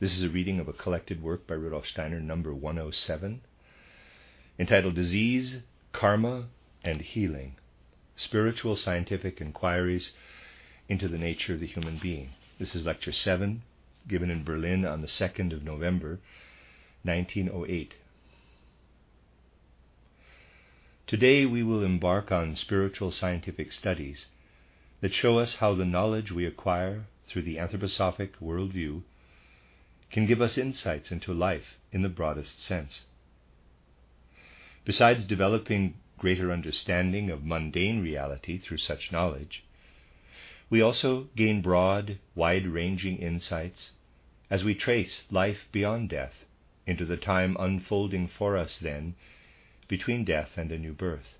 This is a reading of a collected work by Rudolf Steiner, number 107, entitled Disease, Karma, and Healing Spiritual Scientific Inquiries into the Nature of the Human Being. This is Lecture 7, given in Berlin on the 2nd of November, 1908. Today we will embark on spiritual scientific studies that show us how the knowledge we acquire through the anthroposophic worldview can give us insights into life in the broadest sense. Besides developing greater understanding of mundane reality through such knowledge, we also gain broad, wide ranging insights as we trace life beyond death into the time unfolding for us then between death and a new birth.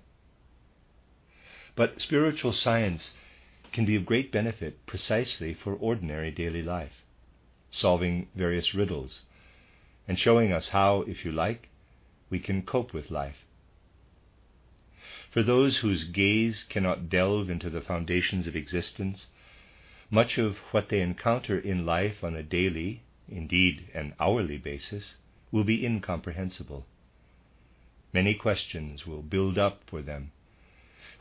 But spiritual science can be of great benefit precisely for ordinary daily life solving various riddles, and showing us how, if you like, we can cope with life. For those whose gaze cannot delve into the foundations of existence, much of what they encounter in life on a daily, indeed an hourly basis, will be incomprehensible. Many questions will build up for them,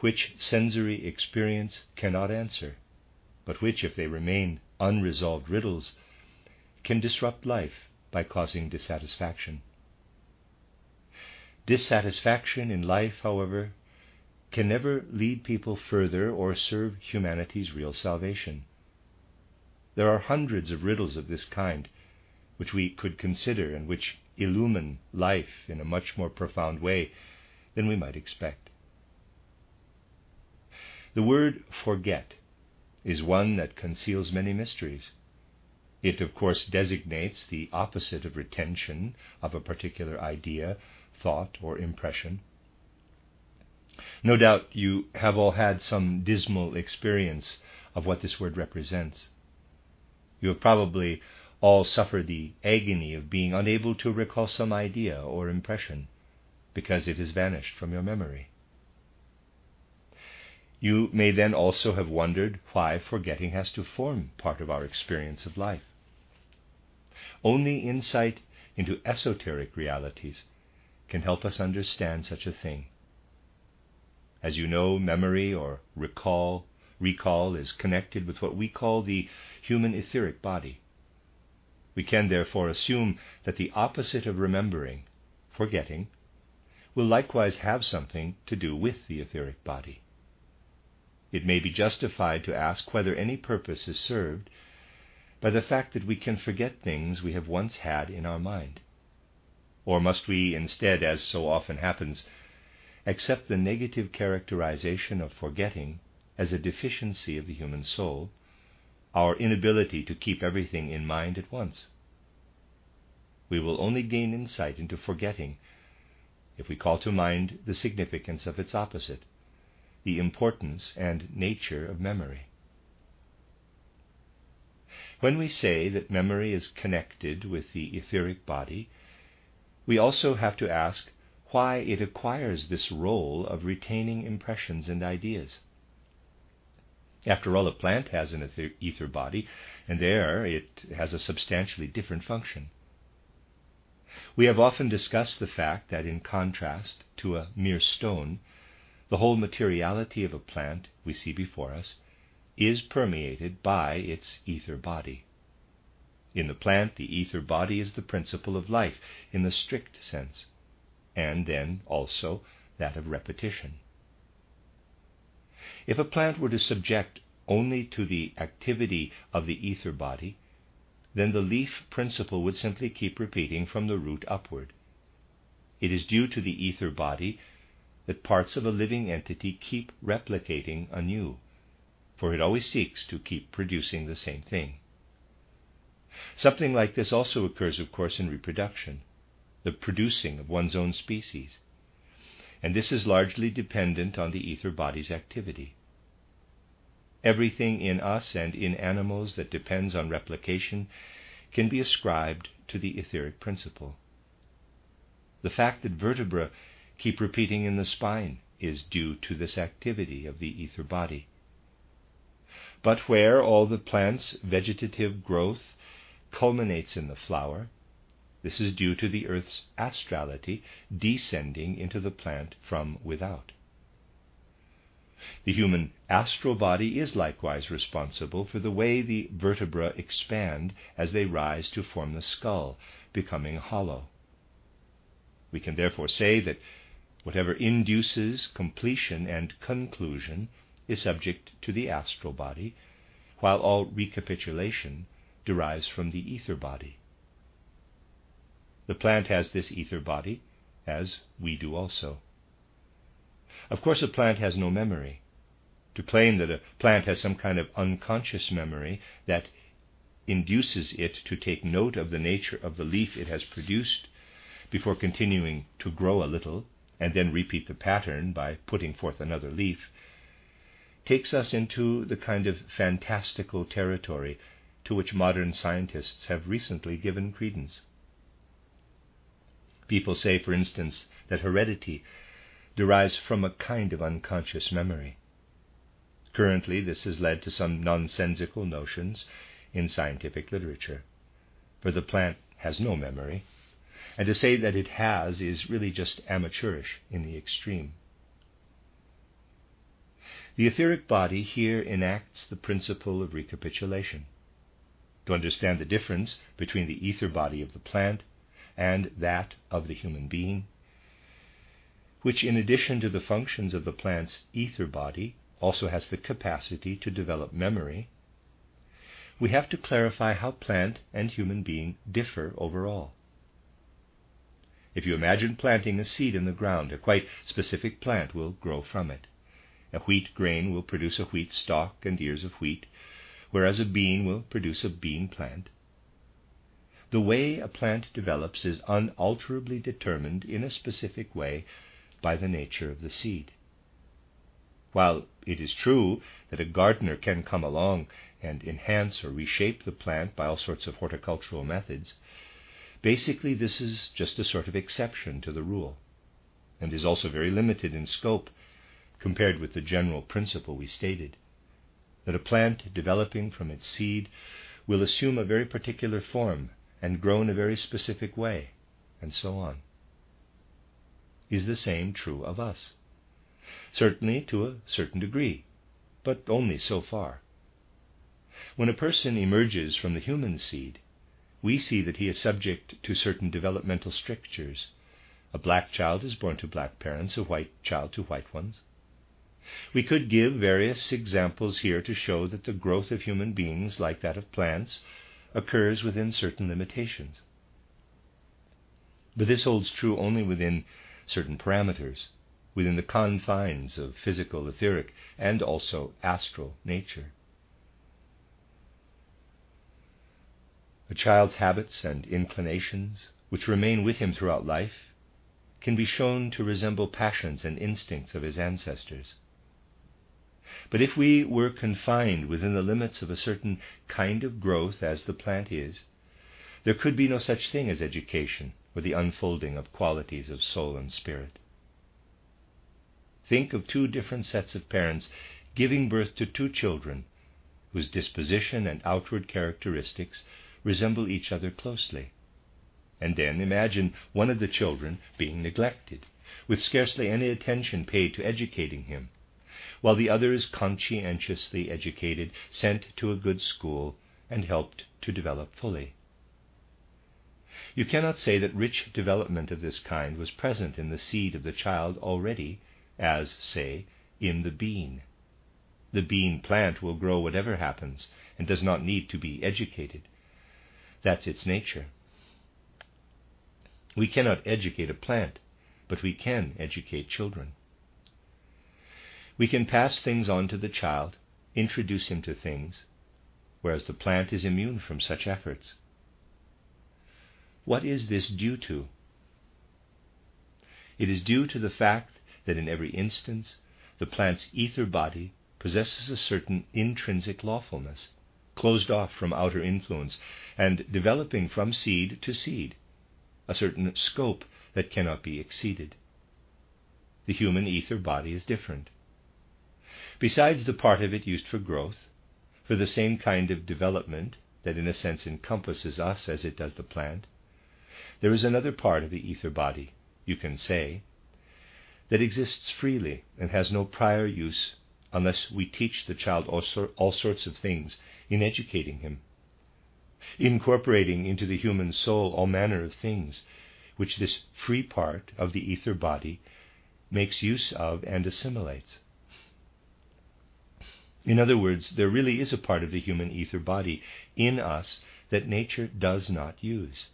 which sensory experience cannot answer, but which, if they remain unresolved riddles, can disrupt life by causing dissatisfaction. Dissatisfaction in life, however, can never lead people further or serve humanity's real salvation. There are hundreds of riddles of this kind which we could consider and which illumine life in a much more profound way than we might expect. The word forget is one that conceals many mysteries. It, of course, designates the opposite of retention of a particular idea, thought, or impression. No doubt you have all had some dismal experience of what this word represents. You have probably all suffered the agony of being unable to recall some idea or impression because it has vanished from your memory. You may then also have wondered why forgetting has to form part of our experience of life. Only insight into esoteric realities can help us understand such a thing. As you know, memory or recall, recall is connected with what we call the human etheric body. We can therefore assume that the opposite of remembering, forgetting, will likewise have something to do with the etheric body. It may be justified to ask whether any purpose is served by the fact that we can forget things we have once had in our mind? Or must we instead, as so often happens, accept the negative characterization of forgetting as a deficiency of the human soul, our inability to keep everything in mind at once? We will only gain insight into forgetting if we call to mind the significance of its opposite, the importance and nature of memory. When we say that memory is connected with the etheric body, we also have to ask why it acquires this role of retaining impressions and ideas. After all, a plant has an ether, body, and there it has a substantially different function. We have often discussed the fact that, in contrast to a mere stone, the whole materiality of a plant we see before us is permeated by its ether body. In the plant, the ether body is the principle of life in the strict sense, and then also that of repetition. If a plant were to subject only to the activity of the ether body, then the leaf principle would simply keep repeating from the root upward. It is due to the ether body that parts of a living entity keep replicating anew for it always seeks to keep producing the same thing. Something like this also occurs, of course, in reproduction, the producing of one's own species. And this is largely dependent on the ether body's activity. Everything in us and in animals that depends on replication can be ascribed to the etheric principle. The fact that vertebra keep repeating in the spine is due to this activity of the ether body. But where all the plant's vegetative growth culminates in the flower, this is due to the earth's astrality descending into the plant from without. The human astral body is likewise responsible for the way the vertebra expand as they rise to form the skull, becoming hollow. We can therefore say that whatever induces completion and conclusion is subject to the astral body, while all recapitulation derives from the ether body. The plant has this ether body, as we do also. Of course, a plant has no memory. To claim that a plant has some kind of unconscious memory that induces it to take note of the nature of the leaf it has produced before continuing to grow a little and then repeat the pattern by putting forth another leaf, takes us into the kind of fantastical territory to which modern scientists have recently given credence. People say, for instance, that heredity derives from a kind of unconscious memory. Currently, this has led to some nonsensical notions in scientific literature, for the plant has no memory, and to say that it has is really just amateurish in the extreme. The etheric body here enacts the principle of recapitulation. To understand the difference between the ether body of the plant and that of the human being, which, in addition to the functions of the plant's ether body, also has the capacity to develop memory, we have to clarify how plant and human being differ overall. If you imagine planting a seed in the ground, a quite specific plant will grow from it. A wheat grain will produce a wheat stalk and ears of wheat, whereas a bean will produce a bean plant. The way a plant develops is unalterably determined in a specific way by the nature of the seed. While it is true that a gardener can come along and enhance or reshape the plant by all sorts of horticultural methods, basically this is just a sort of exception to the rule, and is also very limited in scope compared with the general principle we stated that a plant developing from its seed will assume a very particular form and grow in a very specific way, and so on. Is the same true of us? Certainly to a certain degree, but only so far. When a person emerges from the human seed, we see that he is subject to certain developmental strictures. A black child is born to black parents, a white child to white ones. We could give various examples here to show that the growth of human beings, like that of plants, occurs within certain limitations. But this holds true only within certain parameters, within the confines of physical, etheric, and also astral nature. A child's habits and inclinations, which remain with him throughout life, can be shown to resemble passions and instincts of his ancestors. But if we were confined within the limits of a certain kind of growth as the plant is, there could be no such thing as education or the unfolding of qualities of soul and spirit. Think of two different sets of parents giving birth to two children whose disposition and outward characteristics resemble each other closely. And then imagine one of the children being neglected, with scarcely any attention paid to educating him while the other is conscientiously educated, sent to a good school, and helped to develop fully. You cannot say that rich development of this kind was present in the seed of the child already, as, say, in the bean. The bean plant will grow whatever happens and does not need to be educated. That's its nature. We cannot educate a plant, but we can educate children. We can pass things on to the child, introduce him to things, whereas the plant is immune from such efforts what is this due to? It is due to the fact that in every instance the plant's ether body possesses a certain intrinsic lawfulness, closed off from outer influence, and developing from seed to seed, a certain scope that cannot be exceeded. The human ether body is different. Besides the part of it used for growth, for the same kind of development that in a sense encompasses us as it does the plant, there is another part of the ether body, you can say, that exists freely and has no prior use unless we teach the child all, all sorts of things in educating him, incorporating into the human soul all manner of things which this free part of the ether body makes use of and assimilates. In other words, there really is a part of the human ether body in us that nature does not use.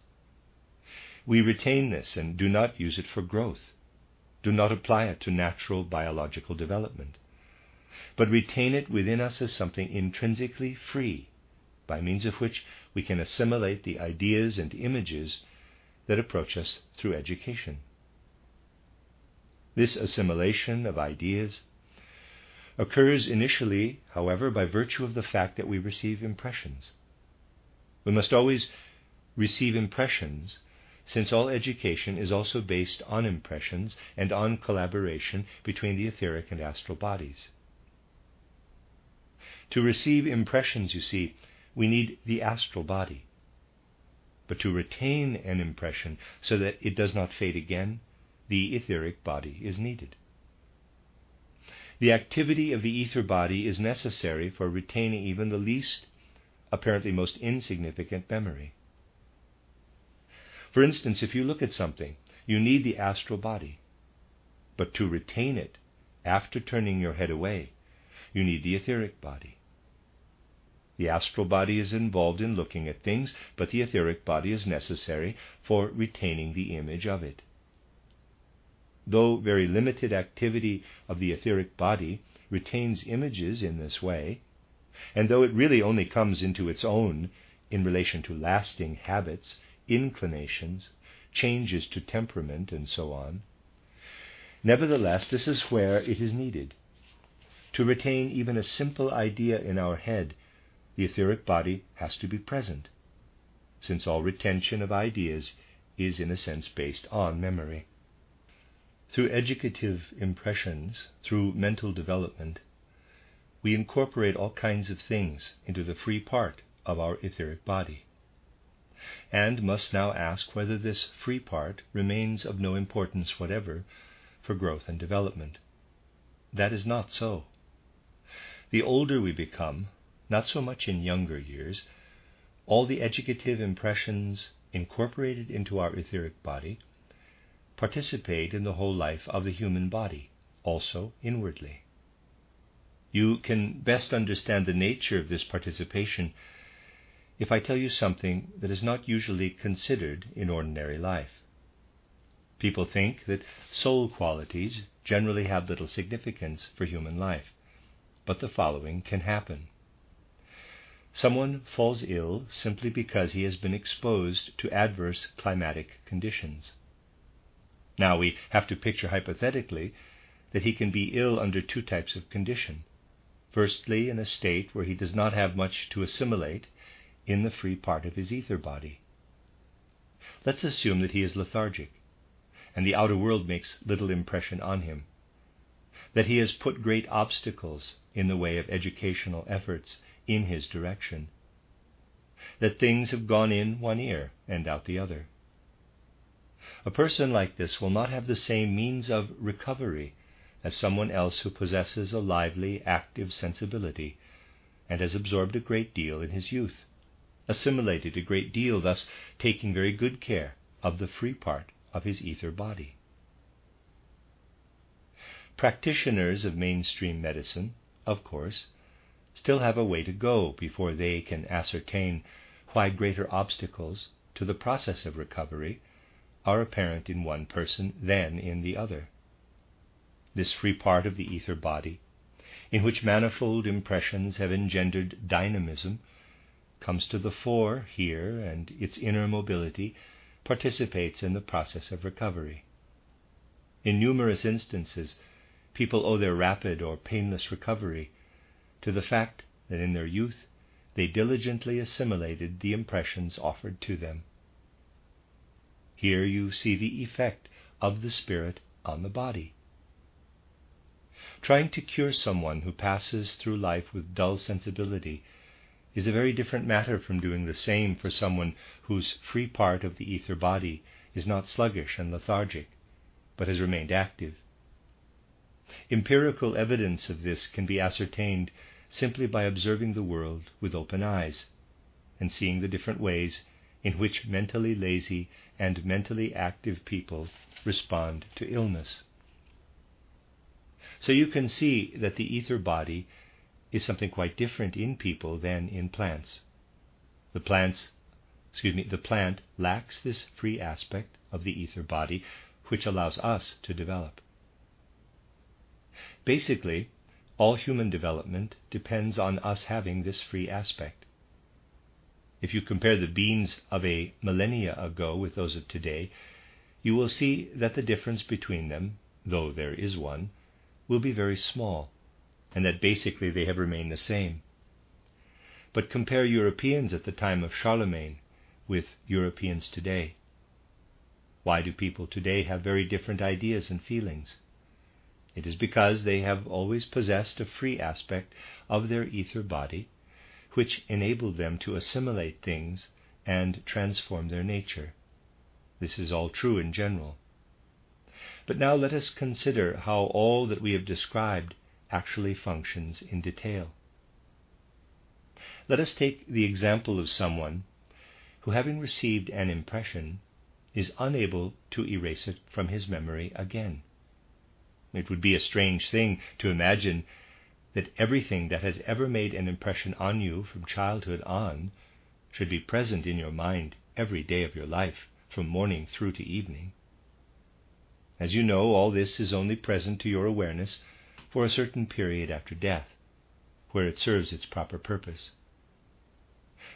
We retain this and do not use it for growth, do not apply it to natural biological development, but retain it within us as something intrinsically free, by means of which we can assimilate the ideas and images that approach us through education. This assimilation of ideas occurs initially, however, by virtue of the fact that we receive impressions. We must always receive impressions, since all education is also based on impressions and on collaboration between the etheric and astral bodies. To receive impressions, you see, we need the astral body. But to retain an impression so that it does not fade again, the etheric body is needed. The activity of the ether body is necessary for retaining even the least, apparently most insignificant memory. For instance, if you look at something, you need the astral body. But to retain it, after turning your head away, you need the etheric body. The astral body is involved in looking at things, but the etheric body is necessary for retaining the image of it though very limited activity of the etheric body retains images in this way, and though it really only comes into its own in relation to lasting habits, inclinations, changes to temperament, and so on, nevertheless, this is where it is needed. To retain even a simple idea in our head, the etheric body has to be present, since all retention of ideas is in a sense based on memory. Through educative impressions, through mental development, we incorporate all kinds of things into the free part of our etheric body, and must now ask whether this free part remains of no importance whatever for growth and development. That is not so. The older we become, not so much in younger years, all the educative impressions incorporated into our etheric body participate in the whole life of the human body, also inwardly. You can best understand the nature of this participation if I tell you something that is not usually considered in ordinary life. People think that soul qualities generally have little significance for human life, but the following can happen. Someone falls ill simply because he has been exposed to adverse climatic conditions. Now we have to picture hypothetically that he can be ill under two types of condition. Firstly, in a state where he does not have much to assimilate in the free part of his ether body. Let's assume that he is lethargic, and the outer world makes little impression on him, that he has put great obstacles in the way of educational efforts in his direction, that things have gone in one ear and out the other. A person like this will not have the same means of recovery as someone else who possesses a lively, active sensibility and has absorbed a great deal in his youth, assimilated a great deal, thus taking very good care of the free part of his ether body. Practitioners of mainstream medicine, of course, still have a way to go before they can ascertain why greater obstacles to the process of recovery are apparent in one person than in the other. This free part of the ether body, in which manifold impressions have engendered dynamism, comes to the fore here, and its inner mobility participates in the process of recovery. In numerous instances, people owe their rapid or painless recovery to the fact that in their youth they diligently assimilated the impressions offered to them. Here you see the effect of the spirit on the body. Trying to cure someone who passes through life with dull sensibility is a very different matter from doing the same for someone whose free part of the ether body is not sluggish and lethargic, but has remained active. Empirical evidence of this can be ascertained simply by observing the world with open eyes and seeing the different ways in which mentally lazy and mentally active people respond to illness. So you can see that the ether body is something quite different in people than in plants. The plants, excuse me, the plant lacks this free aspect of the ether body which allows us to develop. Basically, all human development depends on us having this free aspect. If you compare the beings of a millennia ago with those of today, you will see that the difference between them, though there is one, will be very small, and that basically they have remained the same. But compare Europeans at the time of Charlemagne with Europeans today. Why do people today have very different ideas and feelings? It is because they have always possessed a free aspect of their ether body, which enabled them to assimilate things and transform their nature. This is all true in general. But now let us consider how all that we have described actually functions in detail. Let us take the example of someone who, having received an impression, is unable to erase it from his memory again. It would be a strange thing to imagine that everything that has ever made an impression on you from childhood on should be present in your mind every day of your life, from morning through to evening. As you know, all this is only present to your awareness for a certain period after death, where it serves its proper purpose.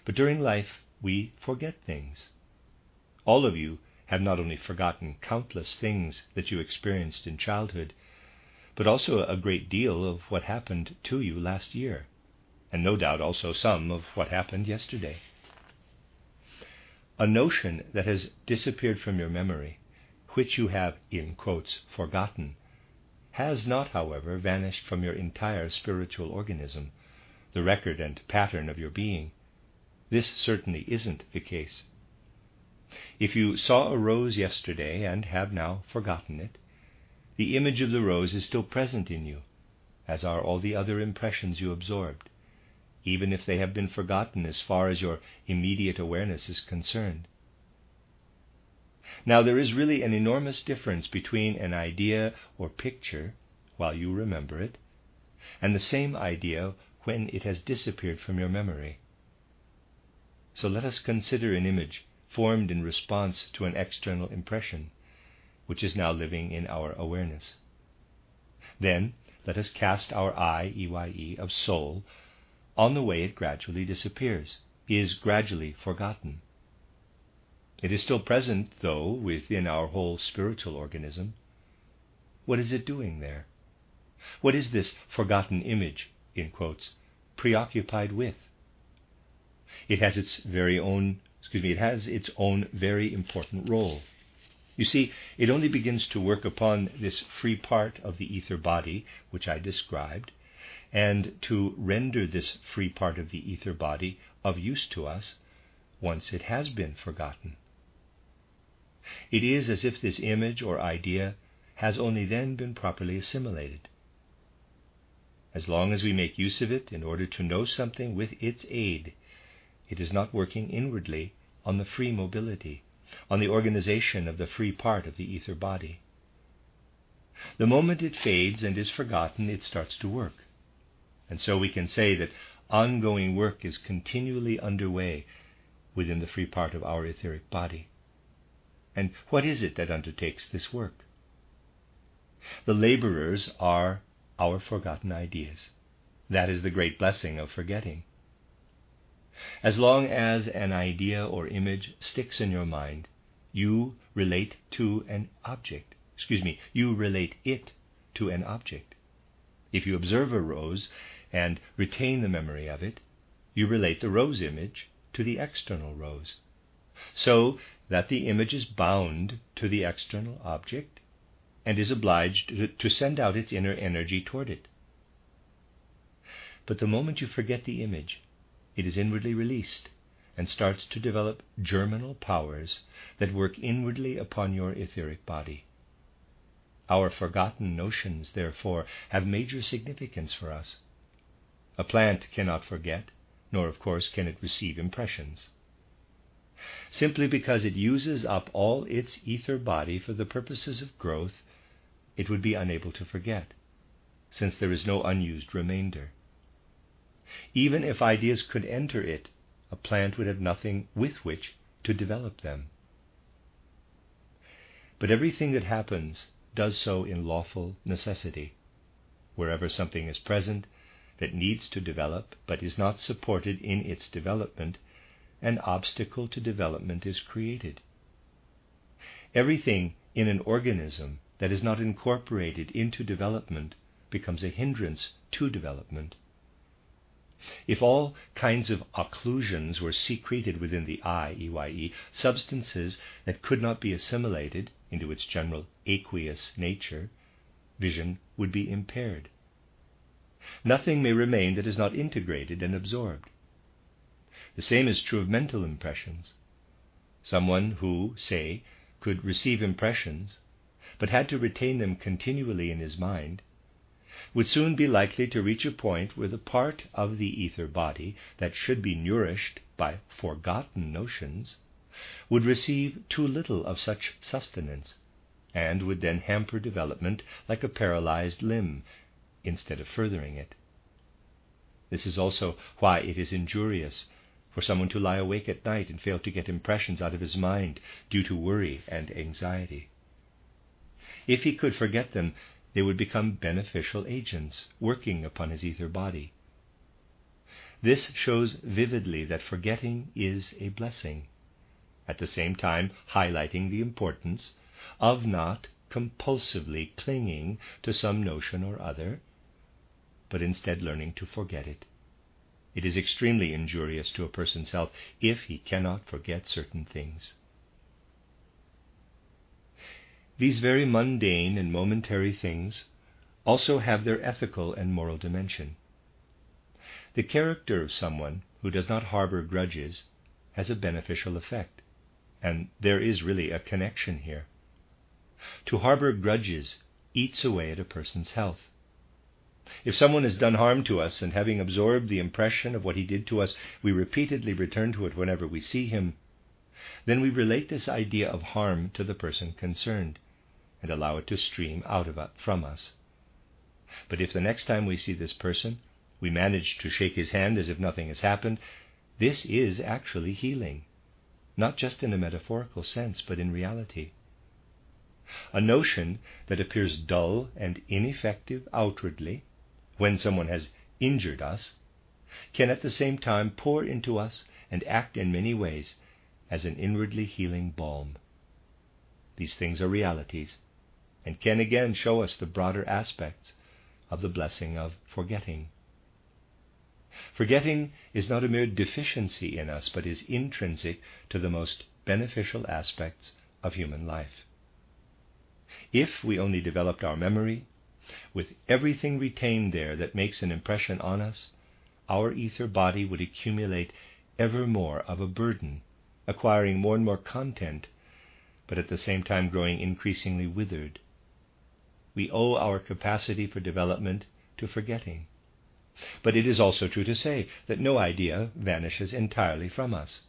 But during life, we forget things. All of you have not only forgotten countless things that you experienced in childhood, but also a great deal of what happened to you last year, and no doubt also some of what happened yesterday. A notion that has disappeared from your memory, which you have, in quotes, forgotten, has not, however, vanished from your entire spiritual organism, the record and pattern of your being. This certainly isn't the case. If you saw a rose yesterday and have now forgotten it, the image of the rose is still present in you, as are all the other impressions you absorbed, even if they have been forgotten as far as your immediate awareness is concerned. Now, there is really an enormous difference between an idea or picture, while you remember it, and the same idea when it has disappeared from your memory. So let us consider an image formed in response to an external impression which is now living in our awareness. Then let us cast our eye, EYE, of soul on the way it gradually disappears, is gradually forgotten. It is still present, though, within our whole spiritual organism. What is it doing there? What is this forgotten image, in quotes, preoccupied with? It has its very own, excuse me, it has its own very important role. You see, it only begins to work upon this free part of the ether body, which I described, and to render this free part of the ether body of use to us once it has been forgotten. It is as if this image or idea has only then been properly assimilated. As long as we make use of it in order to know something with its aid, it is not working inwardly on the free mobility on the organization of the free part of the ether body. The moment it fades and is forgotten, it starts to work. And so we can say that ongoing work is continually underway within the free part of our etheric body. And what is it that undertakes this work? The laborers are our forgotten ideas. That is the great blessing of forgetting. As long as an idea or image sticks in your mind, you relate to an object. Excuse me, you relate it to an object. If you observe a rose and retain the memory of it, you relate the rose image to the external rose, so that the image is bound to the external object and is obliged to send out its inner energy toward it. But the moment you forget the image, it is inwardly released and starts to develop germinal powers that work inwardly upon your etheric body. Our forgotten notions, therefore, have major significance for us. A plant cannot forget, nor, of course, can it receive impressions. Simply because it uses up all its ether body for the purposes of growth, it would be unable to forget, since there is no unused remainder. Even if ideas could enter it, a plant would have nothing with which to develop them. But everything that happens does so in lawful necessity. Wherever something is present that needs to develop but is not supported in its development, an obstacle to development is created. Everything in an organism that is not incorporated into development becomes a hindrance to development. If all kinds of occlusions were secreted within the eye, EYE, substances that could not be assimilated into its general aqueous nature, vision would be impaired. Nothing may remain that is not integrated and absorbed. The same is true of mental impressions. Someone who, say, could receive impressions, but had to retain them continually in his mind, would soon be likely to reach a point where the part of the ether body that should be nourished by forgotten notions would receive too little of such sustenance, and would then hamper development like a paralyzed limb instead of furthering it. This is also why it is injurious for someone to lie awake at night and fail to get impressions out of his mind due to worry and anxiety. If he could forget them, they would become beneficial agents working upon his ether body. This shows vividly that forgetting is a blessing, at the same time highlighting the importance of not compulsively clinging to some notion or other, but instead learning to forget it. It is extremely injurious to a person's health if he cannot forget certain things. These very mundane and momentary things also have their ethical and moral dimension. The character of someone who does not harbor grudges has a beneficial effect, and there is really a connection here. To harbor grudges eats away at a person's health. If someone has done harm to us, and having absorbed the impression of what he did to us, we repeatedly return to it whenever we see him, then we relate this idea of harm to the person concerned and allow it to stream out of uh, from us. But if the next time we see this person, we manage to shake his hand as if nothing has happened, this is actually healing, not just in a metaphorical sense, but in reality. A notion that appears dull and ineffective outwardly when someone has injured us can at the same time pour into us and act in many ways as an inwardly healing balm. These things are realities and can again show us the broader aspects of the blessing of forgetting. Forgetting is not a mere deficiency in us, but is intrinsic to the most beneficial aspects of human life. If we only developed our memory, with everything retained there that makes an impression on us, our ether body would accumulate ever more of a burden, acquiring more and more content, but at the same time growing increasingly withered we owe our capacity for development to forgetting. But it is also true to say that no idea vanishes entirely from us,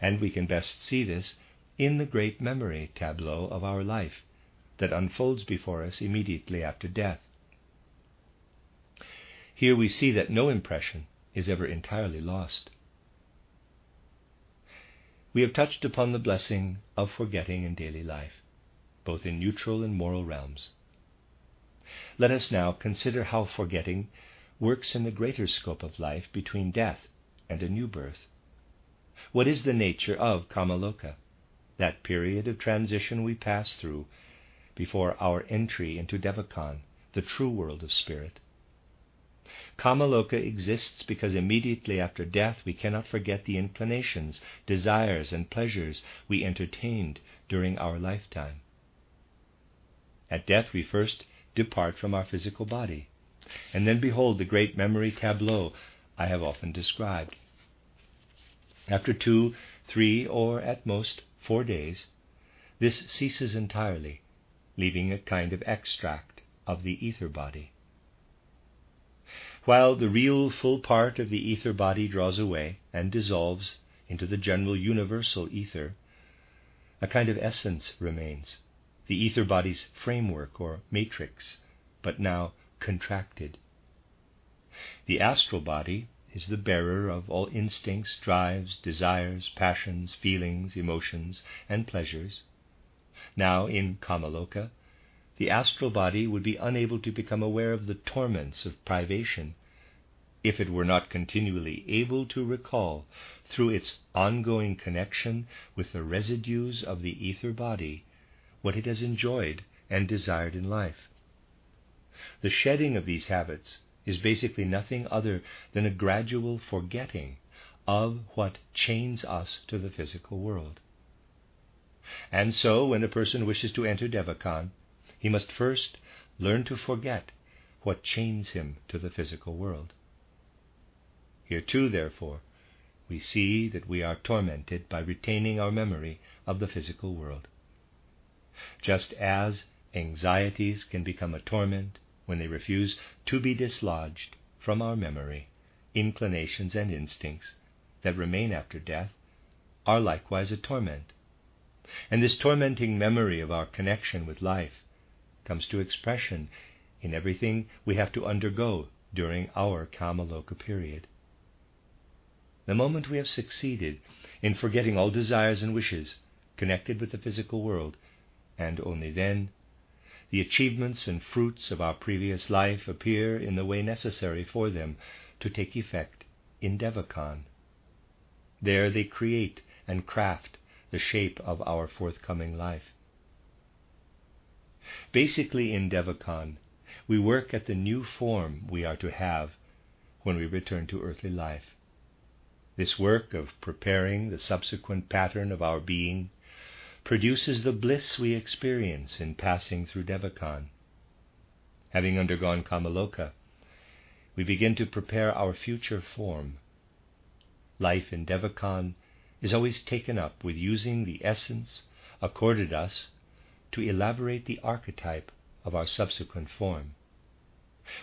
and we can best see this in the great memory tableau of our life that unfolds before us immediately after death. Here we see that no impression is ever entirely lost. We have touched upon the blessing of forgetting in daily life, both in neutral and moral realms. Let us now consider how forgetting works in the greater scope of life between death and a new birth. What is the nature of Kamaloka? that period of transition we pass through before our entry into Devachan, the true world of spirit. Kamaloka exists because immediately after death we cannot forget the inclinations, desires, and pleasures we entertained during our lifetime. At death we first depart from our physical body, and then behold the great memory tableau I have often described. After two, three, or at most four days, this ceases entirely, leaving a kind of extract of the ether body. While the real full part of the ether body draws away and dissolves into the general universal ether, a kind of essence remains, the ether body's framework or matrix, but now contracted. The astral body is the bearer of all instincts, drives, desires, passions, feelings, emotions, and pleasures. Now, in Kamaloka, the astral body would be unable to become aware of the torments of privation if it were not continually able to recall, through its ongoing connection with the residues of the ether body, what it has enjoyed and desired in life. The shedding of these habits is basically nothing other than a gradual forgetting of what chains us to the physical world. And so, when a person wishes to enter Devachan, he must first learn to forget what chains him to the physical world. Here too, therefore, we see that we are tormented by retaining our memory of the physical world. Just as anxieties can become a torment when they refuse to be dislodged from our memory, inclinations and instincts that remain after death are likewise a torment. And this tormenting memory of our connection with life comes to expression in everything we have to undergo during our Kamaloka period. The moment we have succeeded in forgetting all desires and wishes connected with the physical world, and only then, the achievements and fruits of our previous life appear in the way necessary for them to take effect in Devachan. There they create and craft the shape of our forthcoming life. Basically, in Devachan, we work at the new form we are to have when we return to earthly life. This work of preparing the subsequent pattern of our being produces the bliss we experience in passing through Devachan. Having undergone Kamaloka, we begin to prepare our future form. Life in Devachan is always taken up with using the essence accorded us to elaborate the archetype of our subsequent form.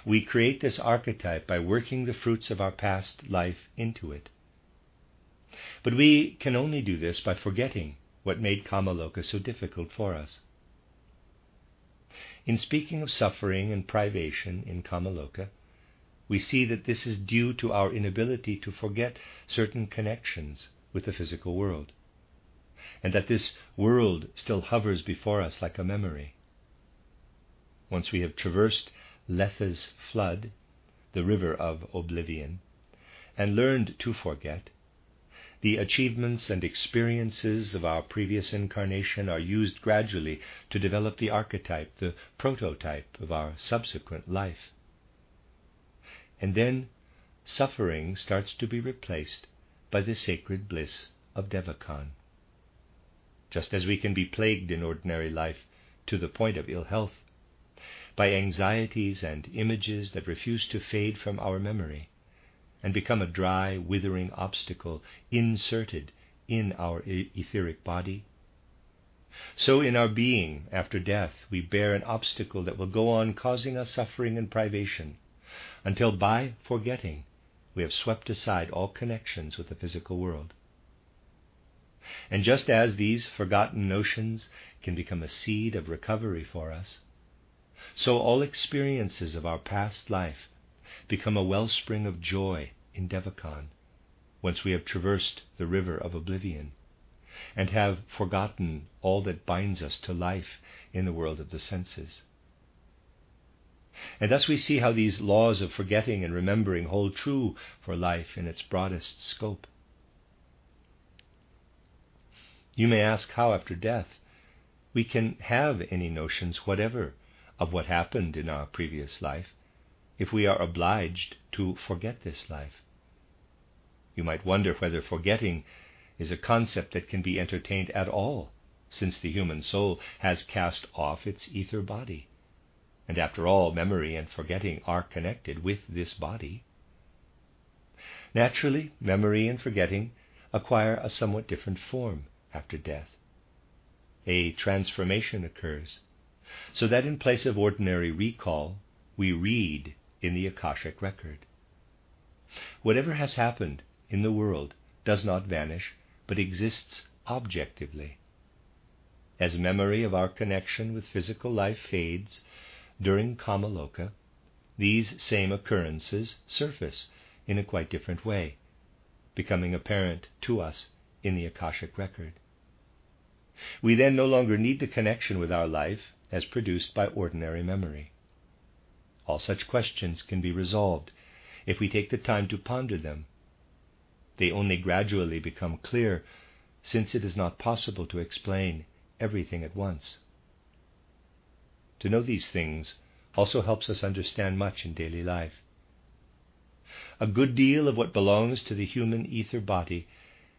We create this archetype by working the fruits of our past life into it. But we can only do this by forgetting what made Kamaloka so difficult for us. In speaking of suffering and privation in Kamaloka, we see that this is due to our inability to forget certain connections with the physical world, and that this world still hovers before us like a memory. Once we have traversed Lethe's flood, the river of oblivion, and learned to forget, the achievements and experiences of our previous incarnation are used gradually to develop the archetype, the prototype of our subsequent life. And then suffering starts to be replaced by the sacred bliss of Devachan. Just as we can be plagued in ordinary life to the point of ill health by anxieties and images that refuse to fade from our memory, and become a dry, withering obstacle inserted in our etheric body. So, in our being after death, we bear an obstacle that will go on causing us suffering and privation until by forgetting we have swept aside all connections with the physical world. And just as these forgotten notions can become a seed of recovery for us, so all experiences of our past life become a wellspring of joy in Devachan, once we have traversed the river of oblivion and have forgotten all that binds us to life in the world of the senses. And thus we see how these laws of forgetting and remembering hold true for life in its broadest scope. You may ask how, after death, we can have any notions whatever of what happened in our previous life if we are obliged to forget this life. You might wonder whether forgetting is a concept that can be entertained at all, since the human soul has cast off its ether body. And after all, memory and forgetting are connected with this body. Naturally, memory and forgetting acquire a somewhat different form after death. A transformation occurs, so that in place of ordinary recall, we read in the Akashic record. Whatever has happened in the world does not vanish, but exists objectively. As memory of our connection with physical life fades during Kamaloka, these same occurrences surface in a quite different way, becoming apparent to us in the Akashic record. We then no longer need the connection with our life as produced by ordinary memory. All such questions can be resolved if we take the time to ponder them. They only gradually become clear, since it is not possible to explain everything at once. To know these things also helps us understand much in daily life. A good deal of what belongs to the human ether body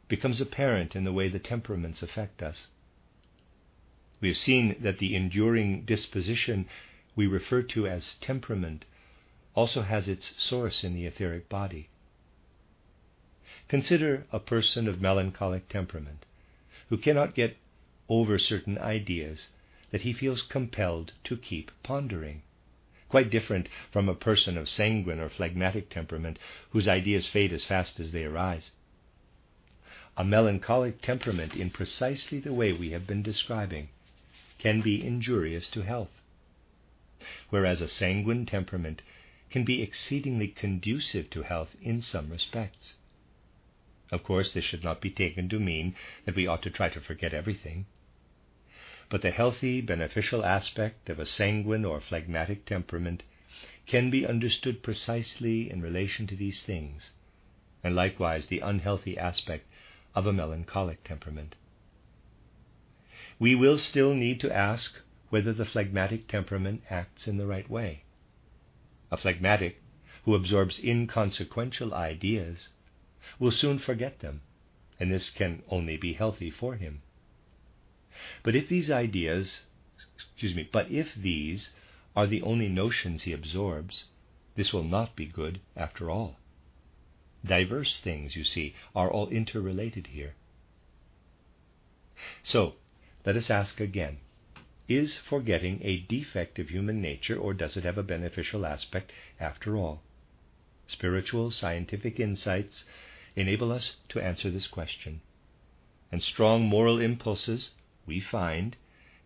becomes apparent in the way the temperaments affect us. We have seen that the enduring disposition we refer to as temperament also has its source in the etheric body. Consider a person of melancholic temperament who cannot get over certain ideas that he feels compelled to keep pondering. Quite different from a person of sanguine or phlegmatic temperament whose ideas fade as fast as they arise. A melancholic temperament, in precisely the way we have been describing, can be injurious to health whereas a sanguine temperament can be exceedingly conducive to health in some respects. Of course, this should not be taken to mean that we ought to try to forget everything. But the healthy, beneficial aspect of a sanguine or phlegmatic temperament can be understood precisely in relation to these things, and likewise the unhealthy aspect of a melancholic temperament. We will still need to ask whether the phlegmatic temperament acts in the right way. A phlegmatic who absorbs inconsequential ideas will soon forget them, and this can only be healthy for him. But if these ideas, excuse me, but if these are the only notions he absorbs, this will not be good after all. Diverse things, you see, are all interrelated here. So, let us ask again is forgetting a defect of human nature, or does it have a beneficial aspect after all? Spiritual, scientific insights enable us to answer this question. And strong moral impulses, we find,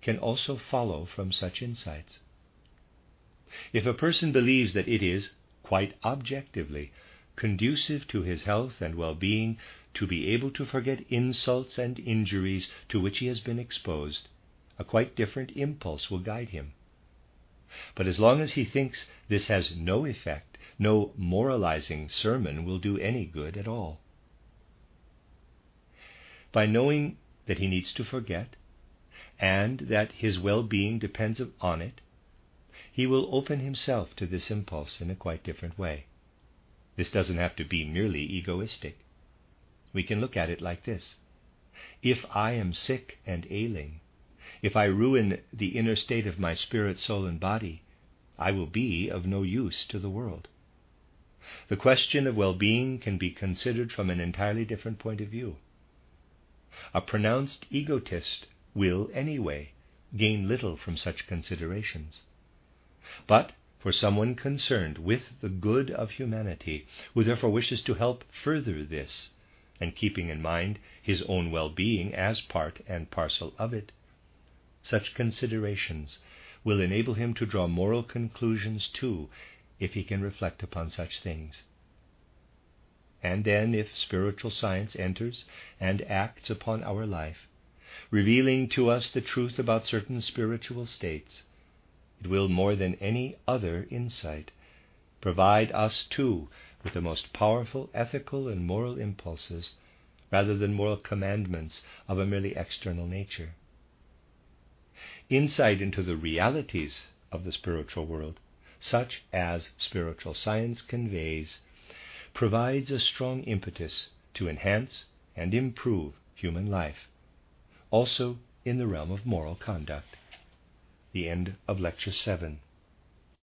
can also follow from such insights. If a person believes that it is, quite objectively, conducive to his health and well being to be able to forget insults and injuries to which he has been exposed, a quite different impulse will guide him. But as long as he thinks this has no effect, no moralizing sermon will do any good at all. By knowing that he needs to forget, and that his well being depends on it, he will open himself to this impulse in a quite different way. This doesn't have to be merely egoistic. We can look at it like this If I am sick and ailing, if I ruin the inner state of my spirit, soul, and body, I will be of no use to the world. The question of well being can be considered from an entirely different point of view. A pronounced egotist will, anyway, gain little from such considerations. But for someone concerned with the good of humanity, who therefore wishes to help further this, and keeping in mind his own well being as part and parcel of it, such considerations will enable him to draw moral conclusions too, if he can reflect upon such things. And then, if spiritual science enters and acts upon our life, revealing to us the truth about certain spiritual states, it will, more than any other insight, provide us too with the most powerful ethical and moral impulses rather than moral commandments of a merely external nature. Insight into the realities of the spiritual world, such as spiritual science conveys, provides a strong impetus to enhance and improve human life, also in the realm of moral conduct. The end of Lecture 7.